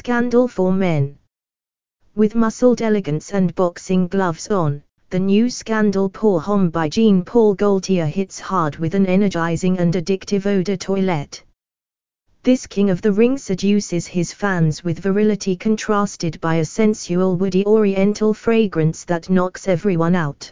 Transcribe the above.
Scandal for Men. With muscled elegance and boxing gloves on, the new Scandal Pour Homme by Jean Paul Gaultier hits hard with an energizing and addictive eau de toilette. This king of the ring seduces his fans with virility contrasted by a sensual woody oriental fragrance that knocks everyone out.